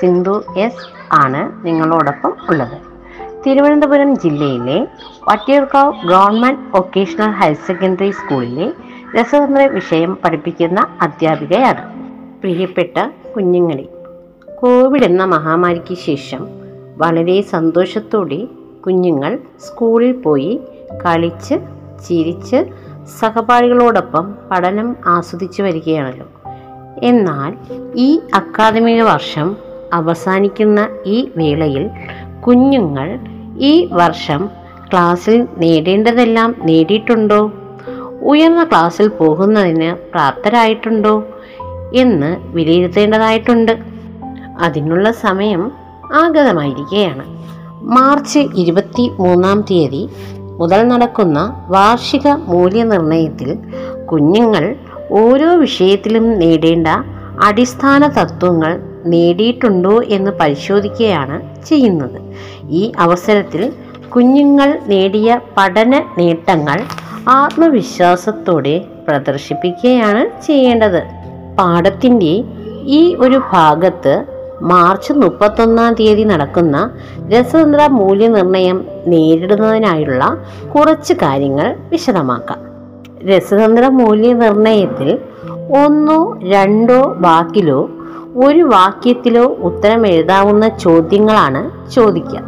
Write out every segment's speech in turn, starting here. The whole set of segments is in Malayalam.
സിന്ധു എസ് ആണ് നിങ്ങളോടൊപ്പം ഉള്ളത്. തിരുവനന്തപുരം ജില്ലയിലെ Vattiyoorkavu government vocational higher secondary സ്കൂളിലെ രസതന്ത്ര വിഷയം പഠിപ്പിക്കുന്ന അധ്യാപികയാണ്. പ്രിയപ്പെട്ട കുഞ്ഞുങ്ങളെ കോവിഡ് എന്ന മഹാമാരിക്ക് ശേഷം വളരെ സന്തോഷത്തോടെ കുഞ്ഞുങ്ങൾ സ്കൂളിൽ പോയി കളിച്ച് ചിരിച്ച് സഹപാഠികളോടൊപ്പം പഠനം ആസ്വദിച്ചു വരികയാണല്ലോ. എന്നാൽ ഈ അക്കാദമിക വർഷം അവസാനിക്കുന്ന ഈ വേളയിൽ കുഞ്ഞുങ്ങൾ ഈ വർഷം ക്ലാസ്സിൽ നേടേണ്ടതെല്ലാം നേടിയിട്ടുണ്ടോ? ഉയർന്ന ക്ലാസ്സിൽ പോകുന്നതിന് പ്രാപ്തരായിട്ടുണ്ടോ? എന്ന് വിലയിരുത്തേണ്ടതായിട്ടുണ്ട്. അതിനുള്ള സമയം ആഗതമായിരിക്കുകയാണ്. മാർച്ച് ഇരുപത്തി മൂന്നാം തീയതി മുതൽ നടക്കുന്ന വാർഷിക മൂല്യനിർണയത്തിൽ കുഞ്ഞുങ്ങൾ ഓരോ വിഷയത്തിലും നേടേണ്ട അടിസ്ഥാന തത്വങ്ങൾ നേടിയിട്ടുണ്ടോ എന്ന് പരിശോധിക്കുകയാണ് ചെയ്യുന്നത്. ഈ അവസരത്തിൽ കുഞ്ഞുങ്ങൾ നേടിയ പഠന നേട്ടങ്ങൾ ആത്മവിശ്വാസത്തോടെ പ്രദർശിപ്പിക്കുകയാണ് ചെയ്യേണ്ടത്. പാഠത്തിന്റെ ഈ ഒരു ഭാഗത്ത് മാർച്ച് മുപ്പത്തൊന്നാം തീയതി നടക്കുന്ന രസതന്ത്ര മൂല്യനിർണയം നേരിടുന്നതിനായുള്ള കുറച്ച് കാര്യങ്ങൾ വിശദമാക്കാം. രസതന്ത്ര മൂല്യനിർണയത്തിൽ ഒന്നോ രണ്ടോ വാക്കിലോ ഒരു വാക്യത്തിലോ ഉത്തരം എഴുതാവുന്ന ചോദ്യങ്ങളാണ് ചോദിക്കുക.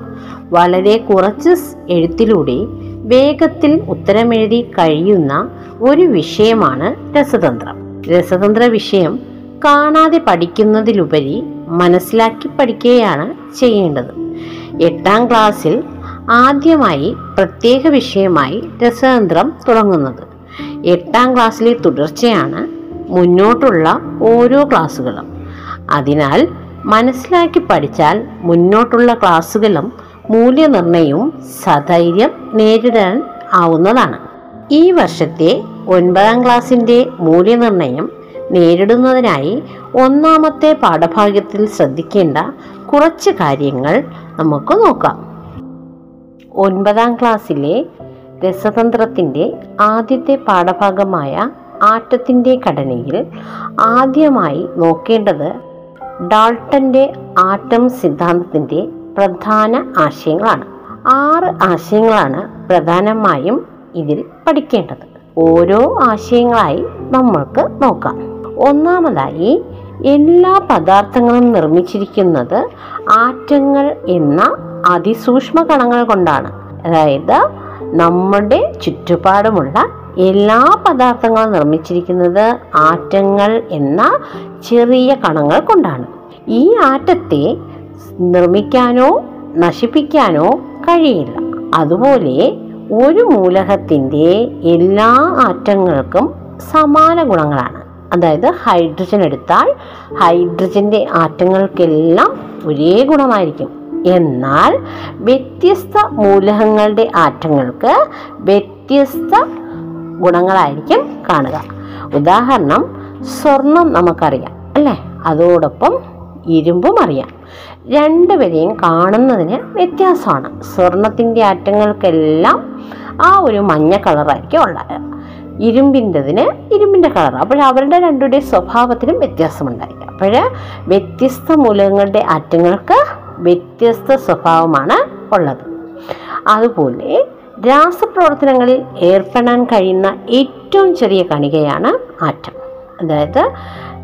വളരെ കുറച്ച് എഴുത്തിലൂടെ വേഗത്തിൽ ഉത്തരമെഴുതി കഴിയുന്ന ഒരു വിഷയമാണ് രസതന്ത്രം. രസതന്ത്ര വിഷയം കാണാതെ പഠിക്കുന്നതിലുപരി മനസ്സിലാക്കി പഠിക്കുകയാണ് ചെയ്യേണ്ടത്. എട്ടാം ക്ലാസ്സിൽ ആദ്യമായി പ്രത്യേക വിഷയമായി രസതന്ത്രം തുടങ്ങുന്നത്. എട്ടാം ക്ലാസ്സിലെ തുടർച്ചയാണ് മുന്നോട്ടുള്ള ഓരോ ക്ലാസ്സുകളും. അതിനാൽ മനസ്സിലാക്കി പഠിച്ചാൽ മുന്നോട്ടുള്ള ക്ലാസ്സുകളും മൂല്യനിർണയവും സധൈര്യം നേരിടാൻ ആവുന്നതാണ്. ഈ വർഷത്തെ ഒൻപതാം ക്ലാസ്സിന്റെ മൂല്യനിർണയം നേരിടുന്നതിനായി ഒന്നാമത്തെ പാഠഭാഗത്തിൽ ശ്രദ്ധിക്കേണ്ട കുറച്ച് കാര്യങ്ങൾ നമുക്ക് നോക്കാം. ഒൻപതാം ക്ലാസ്സിലെ രസതന്ത്രത്തിന്റെ ആദ്യത്തെ പാഠഭാഗമായ ആറ്റത്തിന്റെ ഘടനയിൽ ആദ്യമായി നോക്കേണ്ടത് ഡാൾട്ടന്റെ ആറ്റം സിദ്ധാന്തത്തിന്റെ പ്രധാന ആശയങ്ങളാണ്. ആറ് ആശയങ്ങളാണ് പ്രധാനമായും ഇതിൽ പഠിക്കേണ്ടത്. ഓരോ ആശയങ്ങളായി നമ്മൾക്ക് നോക്കാം. ഒന്നാമതായി എല്ലാ പദാർത്ഥങ്ങളും നിർമ്മിച്ചിരിക്കുന്നത് ആറ്റങ്ങൾ എന്ന അതിസൂക്ഷ്മ കണങ്ങൾ കൊണ്ടാണ്. അതായത് നമ്മുടെ ചുറ്റുപാടുമുള്ള എല്ലാ പദാർത്ഥങ്ങളും നിർമ്മിച്ചിരിക്കുന്നത് ആറ്റങ്ങൾ എന്ന ചെറിയ കണങ്ങൾ കൊണ്ടാണ്. ഈ ആറ്റത്തെ നിർമ്മിക്കാനോ നശിപ്പിക്കാനോ കഴിയില്ല. അതുപോലെ ഒരു മൂലകത്തിന്റെ എല്ലാ ആറ്റങ്ങൾക്കും സമാന ഗുണങ്ങളാണ്. അതായത് ഹൈഡ്രജൻ എടുത്താൽ ഹൈഡ്രജന്റെ ആറ്റങ്ങൾക്കെല്ലാം ഒരേ ഗുണമായിരിക്കും. എന്നാൽ വ്യത്യസ്ത മൂലകങ്ങളുടെ ആറ്റങ്ങൾക്ക് വ്യത്യസ്ത ഗുണങ്ങളായിരിക്കും കാണുക. ഉദാഹരണം സ്വർണം നമുക്കറിയാം അല്ലേ? അതോടൊപ്പം ഇരുമ്പും അറിയാം. രണ്ടുപേരെയും കാണുന്നതിന് വ്യത്യാസമാണ്. സ്വർണത്തിന്റെ ആറ്റങ്ങൾക്കെല്ലാം ആ ഒരു മഞ്ഞ കളറായിരിക്കും ഉള്ളത്. ഇരുമ്പിന്റെതിന് ഇരുമ്പിന്റെ കളർ അപ്പോൾ അവരുടെ രണ്ടുപേരുടെ സ്വഭാവത്തിനും വ്യത്യാസമുണ്ടായിരിക്കും. അപ്പോൾ വ്യത്യസ്ത മൂലകങ്ങളുടെ ആറ്റങ്ങൾക്ക് വ്യത്യസ്ത സ്വഭാവമാണ് ഉള്ളത്. അതുപോലെ രാസപ്രവർത്തനങ്ങളിൽ ഏർപ്പെടാൻ കഴിയുന്ന ഏറ്റവും ചെറിയ കണികയാണ് ആറ്റം. അതായത്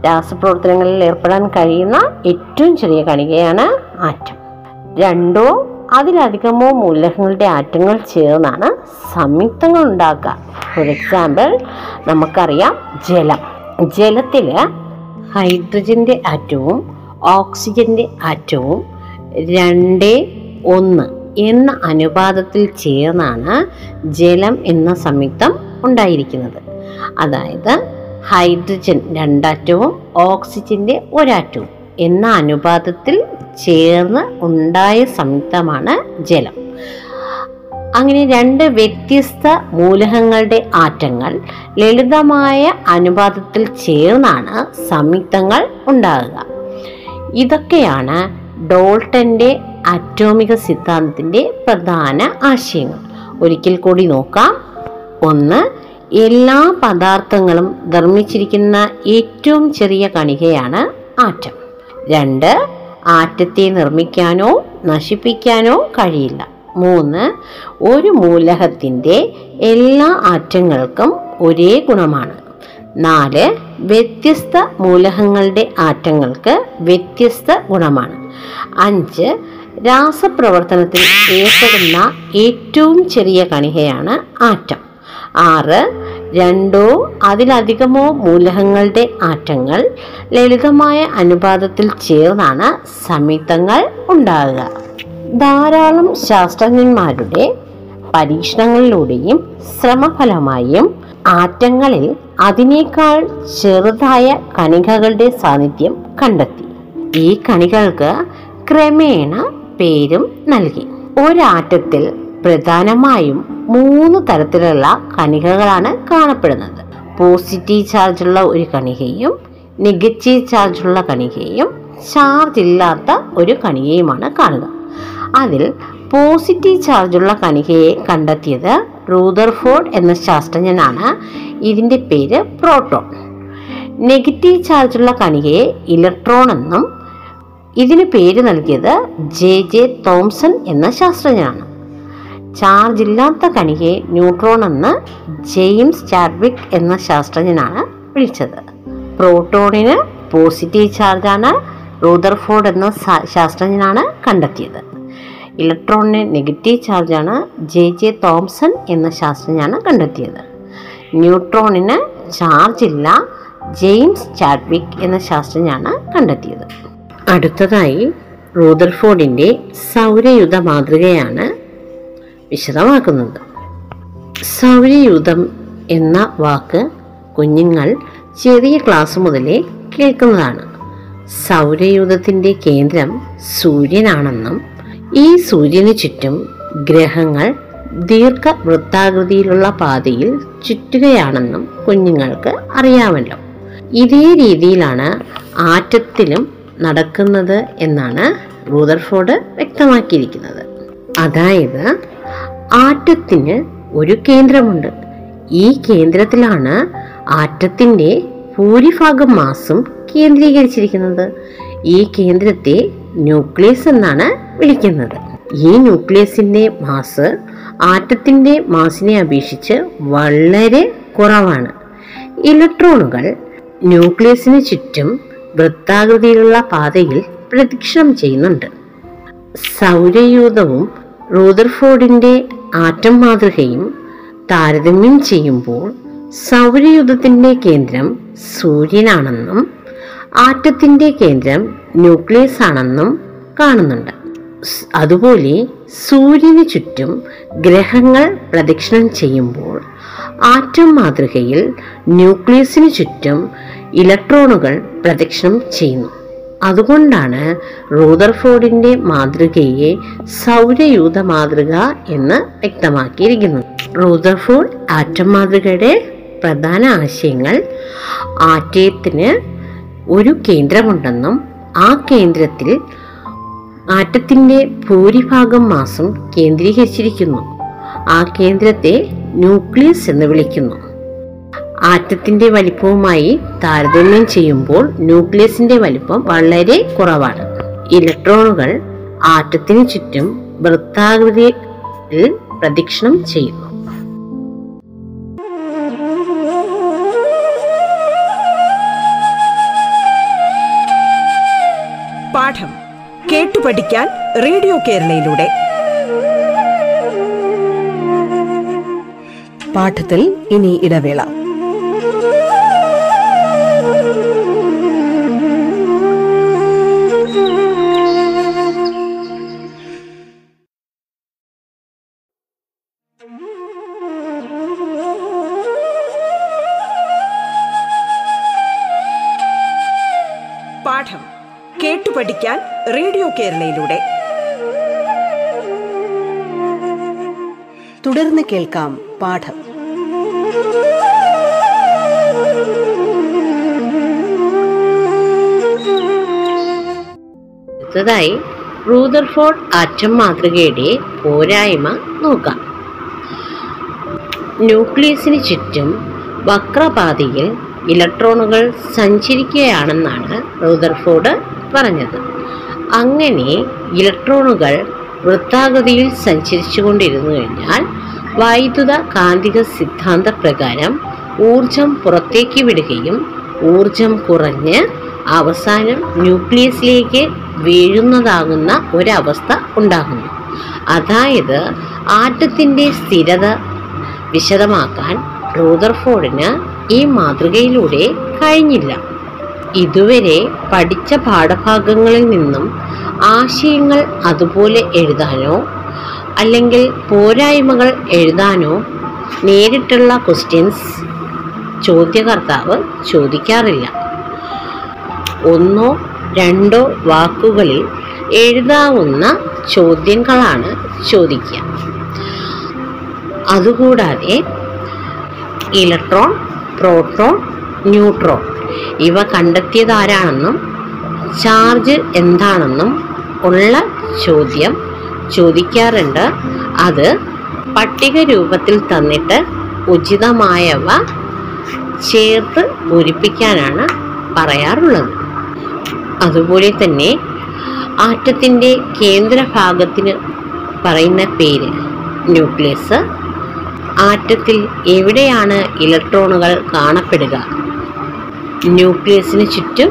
രാസപ്രവർത്തനങ്ങളിൽ ഏർപ്പെടാൻ കഴിയുന്ന ഏറ്റവും ചെറിയ കണികയാണ് ആറ്റം. രണ്ടോ അതിലധികമോ മൂലകങ്ങളുടെ ആറ്റങ്ങൾ ചേർന്നാണ് സംയുക്തങ്ങൾ ഉണ്ടാക്കുക. ഫോർ എക്സാമ്പിൾ നമുക്കറിയാം ജലം. ജലത്തിൽ ഹൈഡ്രജന്റെ ആറ്റവും ഓക്സിജന്റെ ആറ്റവും രണ്ട് ഒന്ന് എന്ന അനുപാതത്തിൽ ചേർന്നാണ് ജലം എന്ന സംയുക്തം ഉണ്ടായിരിക്കുന്നത്. അതായത് ഹൈഡ്രജൻ രണ്ടാറ്റവും ഓക്സിജന്റെ ഒരാറ്റവും എന്ന അനുപാതത്തിൽ ചേർന്ന് ഉണ്ടായ സംയുക്തമാണ് ജലം. അങ്ങനെ രണ്ട് വ്യത്യസ്ത മൂലകങ്ങളുടെ ആറ്റങ്ങൾ ലളിതമായ അനുപാതത്തിൽ ചേർന്നാണ് സംയുക്തങ്ങൾ ഉണ്ടാകുക. ഇതൊക്കെയാണ് ഡോൾട്ടന്റെ അറ്റോമിക സിദ്ധാന്തത്തിന്റെ പ്രധാന ആശയങ്ങൾ. ഒരിക്കൽ കൂടി നോക്കാം. ഒന്ന് എല്ലാ പദാർത്ഥങ്ങളും നിർമ്മിച്ചിരിക്കുന്ന ഏറ്റവും ചെറിയ കണികയാണ് ആറ്റം. രണ്ട് ആറ്റത്തെ നിർമ്മിക്കാനോ നശിപ്പിക്കാനോ കഴിയില്ല. മൂന്ന് ഒരു മൂലകത്തിന്റെ എല്ലാ ആറ്റങ്ങൾക്കും ഒരേ ഗുണമാണ്. നാല് വ്യത്യസ്ത മൂലകങ്ങളുടെ ആറ്റങ്ങൾക്ക് വ്യത്യസ്ത ഗുണമാണ്. അഞ്ച് രാസപ്രവർത്തനത്തിൽ ഏർപ്പെടുന്ന ഏറ്റവും ചെറിയ കണികയാണ് ആറ്റം. ആറ് രണ്ടോ അതിലധികമോ മൂലകങ്ങളുടെ ആറ്റങ്ങൾ ലളിതമായ അനുപാതത്തിൽ ചേർന്നാണ് സംയുക്തങ്ങൾ ഉണ്ടാകുക. ധാരാളം ശാസ്ത്രജ്ഞന്മാരുടെ പരീക്ഷണങ്ങളിലൂടെയും ശ്രമഫലമായും ആറ്റങ്ങളിൽ അതിനേക്കാൾ ചെറുതായ കണികകളുടെ സാന്നിധ്യം കണ്ടെത്തി. ഈ കണികൾക്ക് ക്രമേണ പേരും നൽകി. ഒരാറ്റത്തിൽ പ്രധാനമായും മൂന്ന് തരത്തിലുള്ള കണികകളാണ് കാണപ്പെടുന്നത്. പോസിറ്റീവ് ചാർജുള്ള ഒരു കണികയും നെഗറ്റീവ് ചാർജുള്ള കണികയും ചാർജ് ഇല്ലാത്ത ഒരു കണികയുമാണ് കാണുക. അതിൽ പോസിറ്റീവ് ചാർജുള്ള കണികയെ കണ്ടെത്തിയത് റൂദർഫോർഡ് എന്ന ശാസ്ത്രജ്ഞനാണ്. ഇതിന്റെ പേര് പ്രോട്ടോൺ. നെഗറ്റീവ് ചാർജുള്ള കണികയെ ഇലക്ട്രോൺ എന്നും ഇതിന് പേര് നൽകിയത് ജെ ജെ തോംസൺ എന്ന ശാസ്ത്രജ്ഞനാണ്. ചാർജ് ഇല്ലാത്ത കണികയെ ന്യൂട്രോൺ എന്ന് ജെയിംസ് ചാഡ്വിക് എന്ന ശാസ്ത്രജ്ഞനാണ് വിളിച്ചത്. പ്രോട്ടോണിന് പോസിറ്റീവ് ചാർജാണ് റൂദർഫോർഡ് എന്ന ശാസ്ത്രജ്ഞനാണ് കണ്ടെത്തിയത്. ഇലക്ട്രോണിന് നെഗറ്റീവ് ചാർജാണ് ജെ ജെ തോംസൺ എന്ന ശാസ്ത്രജ്ഞനാണ് കണ്ടെത്തിയത്. ന്യൂട്രോണിന് ഇല്ല ജെയിംസ് ചാഡ്വിക് എന്ന ശാസ്ത്രജ്ഞനാണ് കണ്ടെത്തിയത്. അടുത്തതായി റൂദർഫോർഡിന്റെ സൗരയുധ മാതൃകയാണ് വിശദമാക്കുന്നത്. സൗരയുധം എന്ന വാക്ക് കുഞ്ഞുങ്ങൾ ചെറിയ ക്ലാസ് മുതലേ കേൾക്കുന്നതാണ്. സൗരയുധത്തിന്റെ കേന്ദ്രം സൂര്യനാണെന്നും ഈ സൂര്യന് ചുറ്റും ഗ്രഹങ്ങൾ ദീർഘവൃത്താകൃതിയിലുള്ള പാതയിൽ ചുറ്റുകയാണെന്നും കുഞ്ഞുങ്ങൾക്ക് അറിയാമല്ലോ. ഇതേ രീതിയിലാണ് ആറ്റത്തിലും നടക്കുന്നത് എന്നാണ് റൂദർഫോർഡ് വ്യക്തമാക്കിയിരിക്കുന്നത്. അതായത് ആറ്റത്തിന് ഒരു കേന്ദ്രമുണ്ട്. ഈ കേന്ദ്രത്തിലാണ് ആറ്റത്തിന്റെ ഭൂരിഭാഗം മാസും കേന്ദ്രീകരിച്ചിരിക്കുന്നത്. ഈ കേന്ദ്രത്തെ ന്യൂക്ലിയസ് എന്നാണ് വിളിക്കുന്നത്. ഈ ന്യൂക്ലിയസിന്റെ മാസ് ആറ്റത്തിന്റെ മാസിനെ അപേക്ഷിച്ച് വളരെ കുറവാണ്. ഇലക്ട്രോണുകൾ ന്യൂക്ലിയസിന് ചുറ്റും വൃത്താകൃതിയിലുള്ള പാതയിൽ പ്രദക്ഷിണം ചെയ്യുന്നുണ്ട്. സൗരയൂഥവും റൂദർഫോർഡിന്റെ ആറ്റം മാതൃകയും താരതമ്യം ചെയ്യുമ്പോൾ സൗരയൂഥത്തിന്റെ കേന്ദ്രം സൂര്യനാണെന്നും ആറ്റത്തിന്റെ കേന്ദ്രം ന്യൂക്ലിയസ് ആണെന്നും കാണുന്നുണ്ട്. അതുപോലെ സൂര്യന് ചുറ്റും ഗ്രഹങ്ങൾ പ്രദക്ഷിണം ചെയ്യുമ്പോൾ ആറ്റം മാതൃകയിൽ ന്യൂക്ലിയസിന് ചുറ്റും ഇലക്ട്രോണുകൾ പ്രദക്ഷിണം ചെയ്യുന്നു. അതുകൊണ്ടാണ് റൂദർഫോർഡിന്റെ മാതൃകയെ സൗരയൂഥ മാതൃക എന്ന് വ്യക്തമാക്കിയിരിക്കുന്നത്. റൂദർഫോർഡ് ആറ്റം മാതൃകയുടെ പ്രധാന ആശയങ്ങൾ ആറ്റത്തിന് ഒരു കേന്ദ്രമുണ്ടെന്നും ആ കേന്ദ്രത്തിൽ ആറ്റത്തിന്റെ ഭൂരിഭാഗം മാസം കേന്ദ്രീകരിച്ചിരിക്കുന്നു. ആ കേന്ദ്രത്തെ ന്യൂക്ലിയസ് എന്ന് വിളിക്കുന്നു. ആറ്റത്തിന്റെ വലിപ്പവുമായി താരതമ്യം ചെയ്യുമ്പോൾ ന്യൂക്ലിയസിന്റെ വലിപ്പം വളരെ കുറവാണ്. ഇലക്ട്രോണുകൾ ആറ്റത്തിന് ചുറ്റും വൃത്താകൃതിയിൽ പ്രദക്ഷിണം ചെയ്യുന്നു. പാഠം കേട്ടു പഠിക്കാൻ റേഡിയോ കേരളയിലൂടെ. പാഠത്തിൽ ഇനി ഇടവേള. പാഠം കേട്ടു പഠിക്കാൻ റേഡിയോ കേരളയിലൂടെ. തുടർന്ന് കേൾക്കാം പാഠം. അടുത്തതായി റൂദർഫോർഡ് ആറ്റം മാതൃകയുടെ പോരായ്മ നോക്കാം. ന്യൂക്ലിയസിന് ചുറ്റും വക്രപാതയിൽ ഇലക്ട്രോണുകൾ സഞ്ചരിക്കുകയാണെന്നാണ് റൂദർഫോർഡ് പറഞ്ഞത്. അങ്ങനെ ഇലക്ട്രോണുകൾ വൃത്താകൃതിയിൽ സഞ്ചരിച്ചു കൊണ്ടിരുന്നു കഴിഞ്ഞാൽ വൈദ്യുത കാന്തിക സിദ്ധാന്ത പ്രകാരം ഊർജം പുറത്തേക്ക് വിടുകയും ഊർജം കുറഞ്ഞ് അവസാനം ന്യൂക്ലിയസിലേക്ക് വീഴുന്നതാകുന്ന ഒരവസ്ഥ ഉണ്ടാകുന്നു. അതായത് ആറ്റത്തിന്റെ സ്ഥിരത വിശദമാക്കാൻ റൂദർഫോർഡിന് ഈ മാതൃകയിലൂടെ കഴിഞ്ഞില്ല. ഇതുവരെ പഠിച്ച പാഠഭാഗങ്ങളിൽ നിന്നും ആശയങ്ങൾ അതുപോലെ എഴുതാനോ അല്ലെങ്കിൽ പോരായ്മകൾ എഴുതാനോ നേരിട്ടുള്ള ക്വസ്റ്റ്യൻസ് ചോദ്യകർത്താവ് ചോദിക്കാറില്ല. ഒന്നോ രണ്ടോ വാക്കുകളിൽ എഴുതാവുന്ന ചോദ്യങ്ങളാണ് ചോദിക്കുക. അതുകൂടാതെ ഇലക്ട്രോൺ പ്രോട്ടോൺ ന്യൂട്രോൺ ഇവ കണ്ടെത്തിയതാരാണെന്നും ചാർജ് എന്താണെന്നും ഉള്ള ചോദ്യം ചോദിക്കാറുണ്ട്. അത് പട്ടിക രൂപത്തിൽ തന്നിട്ട് ഉചിതമായവ ചേർത്ത് പൂരിപ്പിക്കാനാണ് പറയാറുള്ളത്. അതുപോലെ തന്നെ ആറ്റത്തിന്റെ കേന്ദ്രഭാഗത്തിന് പറയുന്ന പേര് ന്യൂക്ലിയസ് ആറ്റത്തിൽ എവിടെയാണ് ഇലക്ട്രോണുകൾ കാണപ്പെടുക? ന്യൂക്ലിയസിന് ചുറ്റും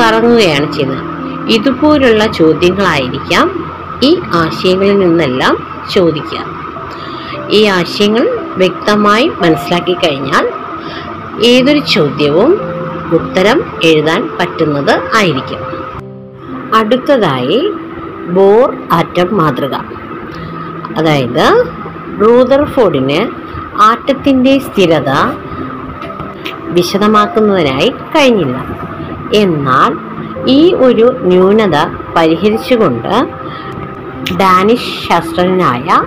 കറങ്ങുകയാണ് ചെയ്യുന്നത്. ഇതുപോലുള്ള ചോദ്യങ്ങളായിരിക്കാം ഈ ആശയങ്ങളിൽ നിന്നെല്ലാം ചോദിക്കുക. ഈ ആശയങ്ങൾ വ്യക്തമായി മനസ്സിലാക്കി കഴിഞ്ഞാൽ ഏതൊരു ചോദ്യവും ഉത്തരം എഴുതാൻ പറ്റുന്നത് ആയിരിക്കും. അടുത്തതായി ബോർ ആറ്റം മാതൃക. അതായത് റൂദർഫോർഡിന് ആറ്റത്തിന്റെ സ്ഥിരത വിശദമാക്കുന്നതിനായി കഴിഞ്ഞില്ല. എന്നാൽ ഈ ഒരു ന്യൂനത പരിഹരിച്ചുകൊണ്ട് ഡാനിഷ് ശാസ്ത്രജ്ഞനായ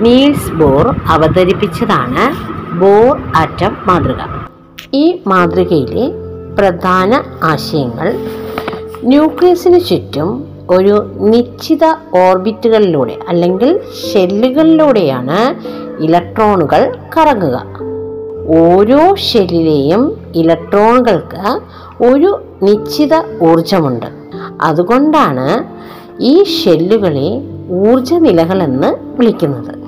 നീൽസ് ബോർ അവതരിപ്പിച്ചതാണ് ബോർ ആറ്റം മാതൃക. ഈ മാതൃകയിലെ പ്രധാന ആശയങ്ങൾ ന്യൂക്ലിയസിന് ചുറ്റും ഒരു നിശ്ചിത ഓർബിറ്റുകളിലൂടെ അല്ലെങ്കിൽ ഷെല്ലുകളിലൂടെയാണ് ഇലക്ട്രോണുകൾ കറങ്ങുക. ഓരോ ഷെല്ലിലെയും ഇലക്ട്രോണുകൾക്ക് ഒരു നിശ്ചിത ഊർജമുണ്ട് അതുകൊണ്ടാണ് ഈ ഷെല്ലുകളെ ഊർജ നിലകളെന്ന് വിളിക്കുന്നത്.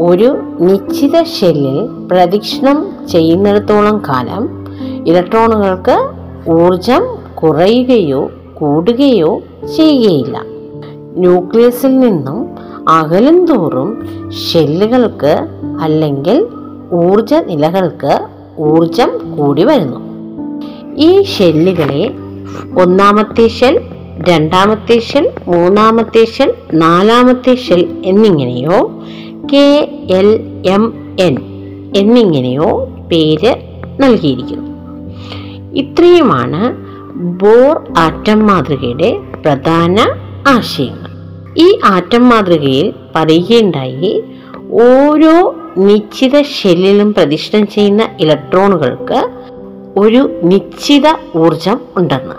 ഒരു നിശ്ചിത ഷെല്ലിൽ പ്രദക്ഷിണം ചെയ്യുന്നിടത്തോളം കാലം ഇലക്ട്രോണുകൾക്ക് ഊർജം കുറയുകയോ കൂടുകയോ ചെയ്യുകയില്ല. ന്യൂക്ലിയസിൽ നിന്നും അകലും തോറും ഷെല്ലുകൾക്ക് അല്ലെങ്കിൽ ഊർജ നിലകൾക്ക് ഊർജം കൂടി വരുന്നു. ഈ ഷെല്ലുകളെ ഒന്നാമത്തെ ഷെൽ രണ്ടാമത്തെ ഷെൽ മൂന്നാമത്തെ ഷെൽ നാലാമത്തെ ഷെൽ എന്നിങ്ങനെയോ കെ എൽ എം എൻ എന്നിങ്ങനെയോ പേര് നൽകിയിരിക്കുന്നു. ഇത്രയുമാണ് ബോർ ആറ്റം മാതൃകയുടെ പ്രധാന ആശയങ്ങൾ. ഈ ആറ്റം മാതൃകയിൽ പറയുകയുണ്ടായി ഓരോ നിശ്ചിത ഷെല്ലിലും പ്രതിഷ്ഠം ചെയ്യുന്ന ഇലക്ട്രോണുകൾക്ക് ഒരു നിശ്ചിത ഊർജം ഉണ്ടെന്ന്.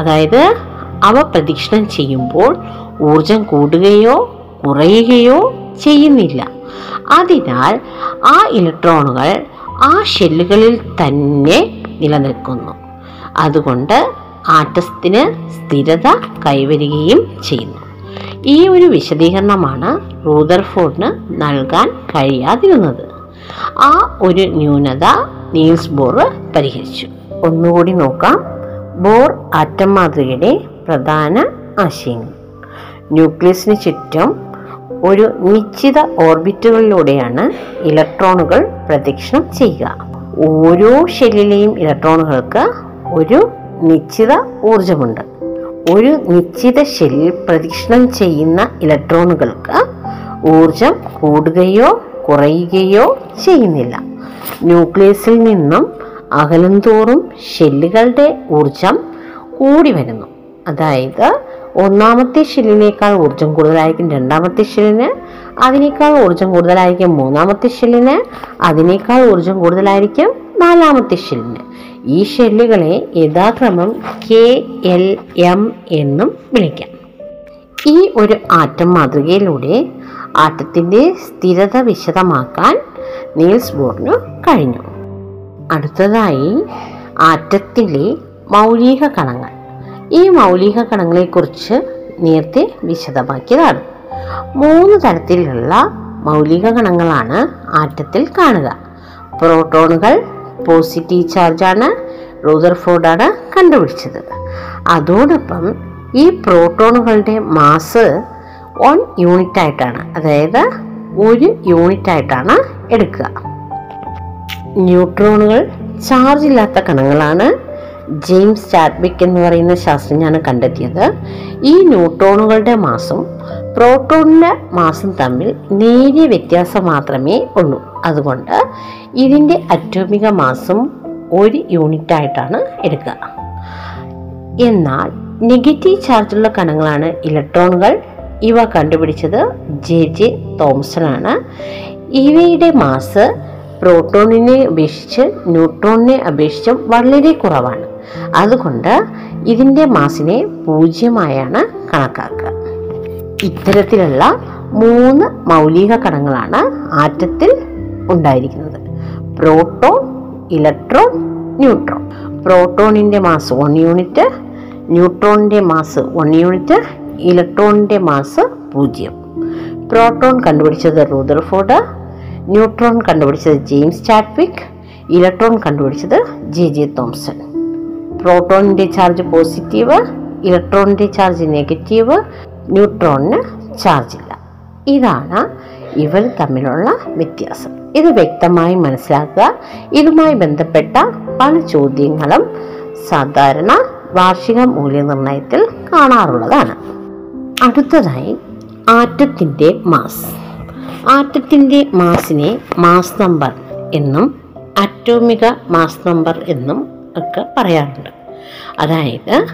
അതായത് അവ പ്രദക്ഷിണം ചെയ്യുമ്പോൾ ഊർജം കൂടുകയോ കുറയുകയോ ചെയ്യുന്നില്ല. അതിനാൽ ആ ഇലക്ട്രോണുകൾ ആ ഷെല്ലുകളിൽ തന്നെ നിലനിൽക്കുന്നു. അതുകൊണ്ട് ആറ്റത്തിന് സ്ഥിരത കൈവരികയും ചെയ്യുന്നു. ഈ ഒരു വിശദീകരണമാണ് റൂദർഫോർഡിന് നൽകാൻ കഴിയാതിരുന്നത്. ആ ഒരു ന്യൂനത നീൽസ് ബോർ പരിഹരിച്ചു. ഒന്നുകൂടി നോക്കാം. ബോർ ആറ്റം മാതൃകയുടെ പ്രധാന ആശയങ്ങൾ. ന്യൂക്ലിയസിന് ചുറ്റും ഒരു നിശ്ചിത ഓർബിറ്റുകളിലൂടെയാണ് ഇലക്ട്രോണുകൾ പ്രദക്ഷിണം ചെയ്യുക. ഓരോ ഷെല്ലിലെയും ഇലക്ട്രോണുകൾക്ക് ഒരു നിശ്ചിത ഊർജമുണ്ട് ഒരു നിശ്ചിത ഷെല്ലിൽ പ്രദക്ഷിണം ചെയ്യുന്ന ഇലക്ട്രോണുകൾക്ക് ഊർജം കൂടുകയോ കുറയുകയോ ചെയ്യുന്നില്ല. ന്യൂക്ലിയസിൽ നിന്നും അകലം തോറും ഷെല്ലുകളുടെ ഊർജം കൂടി വരുന്നു. അതായത് ഒന്നാമത്തെ ഷെല്ലിനേക്കാൾ ഊർജം കൂടുതലായിരിക്കും രണ്ടാമത്തെ ഷെല്ലിന് അതിനേക്കാൾ ഊർജം കൂടുതലായിരിക്കും മൂന്നാമത്തെ ഷെല്ലിന് അതിനേക്കാൾ ഊർജം കൂടുതലായിരിക്കും നാലാമത്തെ ഷെല്ലിന്. ഈ ഷെല്ലുകളെ യഥാക്രമം കെ എൽ എം എന്നും വിളിക്കാം. ഈ ഒരു ആറ്റം മാതൃകയിലൂടെ ആറ്റത്തിന്റെ സ്ഥിരത വിശദമാക്കാൻ നീൽസ് ബോറിന് കഴിഞ്ഞു. അടുത്തതായി ആറ്റത്തിലെ മൗലിക കണങ്ങൾ. ഈ മൗലിക കണങ്ങളെക്കുറിച്ച് നേരത്തെ വിശദമാക്കിയതാണ്. മൂന്ന് തരത്തിലുള്ള മൗലിക കണങ്ങളാണ് ആറ്റത്തിൽ കാണുക. പ്രോട്ടോണുകൾ പോസിറ്റീവ് ചാർജാണ് റൂദർഫോർഡാണ് കണ്ടുപിടിച്ചത്. അതോടൊപ്പം ഈ പ്രോട്ടോണുകളുടെ മാസ് വൺ യൂണിറ്റ് ആയിട്ടാണ് അതായത് ഒരു യൂണിറ്റ് ആയിട്ടാണ് എടുക്കുക. ന്യൂട്രോണുകൾ ചാർജ് ഇല്ലാത്ത കണങ്ങളാണ് ജെയിംസ് ചാറ്റ്ബിക് എന്ന് പറയുന്ന ശാസ്ത്രജ്ഞനാണ് കണ്ടെത്തിയത്. ഈ ന്യൂട്രോണുകളുടെ മാസും പ്രോട്ടോണിന്റെ മാസും തമ്മിൽ നേരിയ വ്യത്യാസം മാത്രമേ ഉള്ളൂ. അതുകൊണ്ട് ഇതിന്റെ അറ്റോമിക മാസും ഒരു യൂണിറ്റ് ആയിട്ടാണ് എടുക്കുക. എന്നാൽ നെഗറ്റീവ് ചാർജുള്ള കണങ്ങളാണ് ഇലക്ട്രോണുകൾ. ഇവ കണ്ടുപിടിച്ചത് ജെ ജെ തോംസൺ ആണ് ഇവയുടെ മാസ് പ്രോട്ടോണിനെ അപേക്ഷിച്ച് ന്യൂട്രോണിനെ അപേക്ഷിച്ച് വളരെ കുറവാണ്. അതുകൊണ്ട് ഇതിന്റെ മാസിനെ പൂജ്യമായാണ് കണക്കാക്കുക. ഇത്തരത്തിലുള്ള മൂന്ന് മൗലിക കണങ്ങളാണ് ആറ്റത്തിൽ ഉണ്ടായിരിക്കുന്നത്. Proton electron neutron. പ്രോട്ടോണിന്റെ mass one unit ന്യൂട്രോണിന്റെ മാസ് വൺ യൂണിറ്റ് ഇലക്ട്രോണിന്റെ മാസ് പൂജ്യം. പ്രോട്ടോൺ കണ്ടുപിടിച്ചത് റൂദർഫോർഡ് ന്യൂട്രോൺ കണ്ടുപിടിച്ചത് ജെയിംസ് ചാറ്റ്വിക് ഇലക്ട്രോൺ കണ്ടുപിടിച്ചത് ജെ ജെ തോംസൺ. പ്രോട്ടോണിന്റെ ചാർജ് പോസിറ്റീവ് ഇലക്ട്രോണിന്റെ ചാർജ് നെഗറ്റീവ് ന്യൂട്രോണിന് ചാർജ് ഇല്ല. ഇതാണ് ഇവർ തമ്മിലുള്ള വ്യത്യാസം. ഇത് വ്യക്തമായി മനസ്സിലാക്കുക. ഇതുമായി ബന്ധപ്പെട്ട പല ചോദ്യങ്ങളും സാധാരണ വാർഷിക മൂല്യനിർണയത്തിൽ കാണാറുള്ളതാണ്. അടുത്തതായി ആറ്റത്തിന്റെ മാസ് ആറ്റത്തിന്റെ മാസിനെ മാസ് നമ്പർ എന്നും അറ്റോമിക മാസ് നമ്പർ എന്നും ഒക്കെ പറയാറുണ്ട്. അതായത്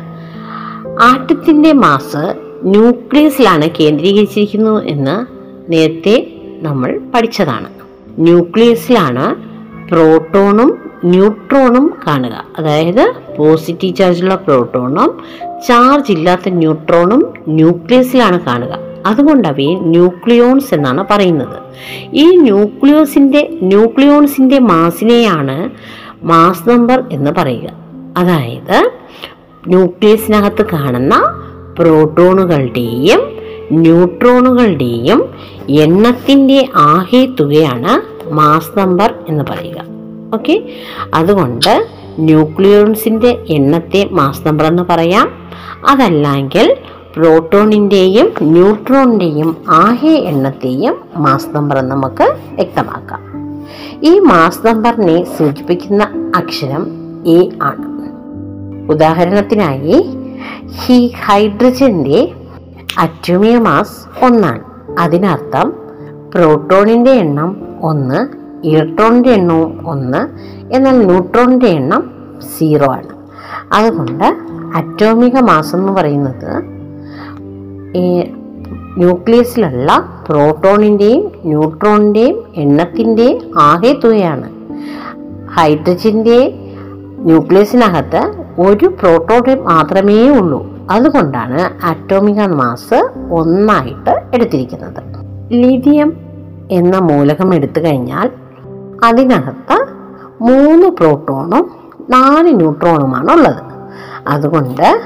ആറ്റത്തിന്റെ മാസ് ന്യൂക്ലിയസിലാണ് കേന്ദ്രീകരിച്ചിരിക്കുന്നു എന്ന് നേരത്തെ നമ്മൾ പഠിച്ചതാണ്. ന്യൂക്ലിയസിലാണ് പ്രോട്ടോണും ന്യൂട്രോണും കാണുക. അതായത് പോസിറ്റീവ് ചാർജുള്ള പ്രോട്ടോണും ചാർജ് ഇല്ലാത്ത ന്യൂട്രോണും ന്യൂക്ലിയസിലാണ് കാണുക. അതുകൊണ്ട് അവയെ ന്യൂക്ലിയോൺസ് എന്നാണ് പറയുന്നത്. ഈ ന്യൂക്ലിയോസിന്റെ ന്യൂക്ലിയോൺസിന്റെ മാസിനെയാണ് മാസ് നമ്പർ എന്ന് പറയുക. അതായത് ന്യൂക്ലിയസിനകത്ത് കാണുന്ന പ്രോട്ടോണുകളുടെയും ന്യൂട്രോണുകളുടെയും എണ്ണത്തിന്റെ ആകെ തുകയാണ് മാസ് നമ്പർ എന്ന് പറയുക. ഓക്കെ? അതുകൊണ്ട് ന്യൂക്ലിയോൺസിന്റെ എണ്ണത്തെ മാസ് നമ്പർ എന്ന് പറയാം. അതല്ലെങ്കിൽ പ്രോട്ടോണിന്റെയും ന്യൂട്രോണിന്റെയും ആകെ എണ്ണത്തെയും മാസ് നമ്പർ എന്ന് നമുക്ക് വ്യക്തമാക്കാം. ഈ മാസ് നമ്പറിനെ സൂചിപ്പിക്കുന്ന അക്ഷരം എ ആണ്. ഉദാഹരണത്തിനായി ഈ ഹൈഡ്രജന്റെ അറ്റോമിയ മാസ് ഒന്നാണ്. അതിനർത്ഥം പ്രോട്ടോണിന്റെ എണ്ണം ഒന്ന് ഇലക്ട്രോണിന്റെ എണ്ണവും ഒന്ന് എന്നാൽ ന്യൂട്രോണിന്റെ എണ്ണം സീറോ ആണ്. അതുകൊണ്ട് അറ്റോമിക മാസ് എന്ന് പറയുന്നത് ഈ ന്യൂക്ലിയസിലുള്ള പ്രോട്ടോണിന്റെയും ന്യൂട്രോണിന്റെയും എണ്ണത്തിന്റെ ആകെ തുകയാണ് ഹൈഡ്രജന്റെ ന്യൂക്ലിയസിനകത്ത് ഒരു പ്രോട്ടോൺ മാത്രമേ ഉള്ളൂ. അതുകൊണ്ടാണ് അറ്റോമിക മാസ് ഒന്നായിട്ട് എടുത്തിരിക്കുന്നത്. ലിഥിയം എന്ന മൂലകം എടുത്തു കഴിഞ്ഞാൽ അതിനകത്ത് മൂന്ന് പ്രോട്ടോണും നാല് ന്യൂട്രോണുമാണ് ഉള്ളത് അതുകൊണ്ട്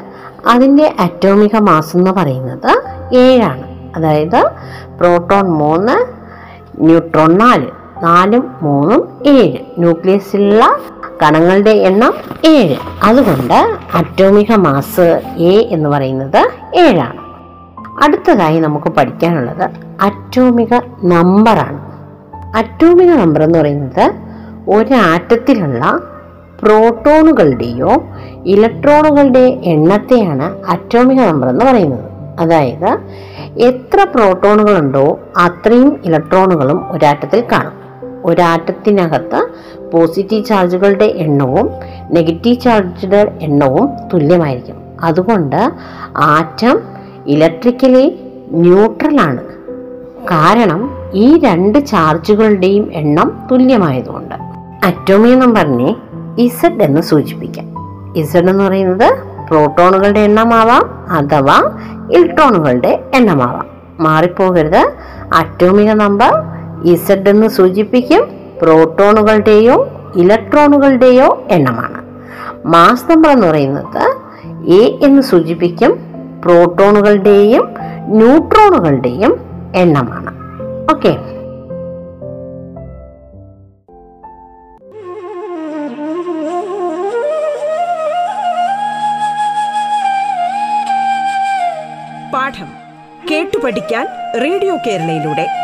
അതിന്റെ അറ്റോമിക മാസ് എന്ന് പറയുന്നത് ഏഴാണ്. അതായത് പ്രോട്ടോൺ മൂന്ന് ന്യൂട്രോൺ നാല് നാലും മൂന്നും ഏഴ്. ന്യൂക്ലിയസിലുള്ള കണങ്ങളുടെ എണ്ണം ഏഴ്. അതുകൊണ്ട് അറ്റോമിക മാസ് എ എന്ന് പറയുന്നത് ഏഴാണ്. അടുത്തതായി നമുക്ക് പഠിക്കാനുള്ളത് അറ്റോമിക നമ്പറാണ് അറ്റോമിക നമ്പർ എന്ന് പറയുന്നത് ഒരാറ്റത്തിലുള്ള പ്രോട്ടോണുകളുടെയോ ഇലക്ട്രോണുകളുടെ എണ്ണത്തെയാണ് അറ്റോമിക നമ്പർ എന്ന് പറയുന്നത്. അതായത് എത്ര പ്രോട്ടോണുകളുണ്ടോ അത്രയും ഇലക്ട്രോണുകളും ഒരാറ്റത്തിൽ കാണും. ഒരാറ്റത്തിനകത്ത് പോസിറ്റീവ് ചാർജുകളുടെ എണ്ണവും നെഗറ്റീവ് ചാർജുകളുടെ എണ്ണവും തുല്യമായിരിക്കും. അതുകൊണ്ട് ആറ്റം ഇലക്ട്രിക്കലി ന്യൂട്രലാണ് കാരണം ഈ രണ്ട് ചാർജുകളുടെയും എണ്ണം തുല്യമായതുകൊണ്ട്. അറ്റോമിക നമ്പറിനെ ഇസഡ് എന്ന് സൂചിപ്പിക്കാം. ഇസഡ് എന്ന് പറയുന്നത് പ്രോട്ടോണുകളുടെ എണ്ണമാവാം അഥവാ ഇലക്ട്രോണുകളുടെ എണ്ണമാവാം. മാറിപ്പോകരുത്. അറ്റോമിക നമ്പർ ഇസഡ് എന്ന് സൂചിപ്പിക്കും പ്രോട്ടോണുകളുടെയോ ഇലക്ട്രോണുകളുടെയോ എണ്ണമാണ്. മാസ് നമ്പർ എന്ന് പറയുന്നത് എ എന്ന് സൂചിപ്പിക്കും പ്രോട്ടോണുകളുടെയും ന്യൂട്രോണുകളുടെയും എണ്ണമാണ്. ഓക്കെ പാഠം കേട്ടു പഠിക്കാൻ റേഡിയോ കേരളയിലൂടെ.